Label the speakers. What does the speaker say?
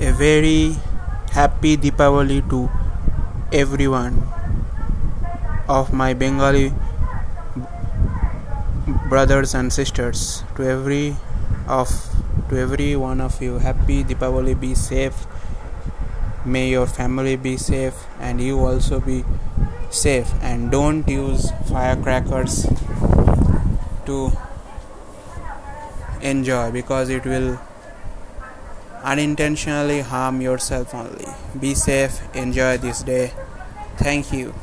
Speaker 1: a very happy Deepavali to everyone of my Bengali brothers and sisters. To every of to every one of you happy Deepavali be safe. May your family be safe and you also be safe. And don't use firecrackers to enjoy because it will unintentionally harm yourself only. Be safe. Enjoy this day. Thank you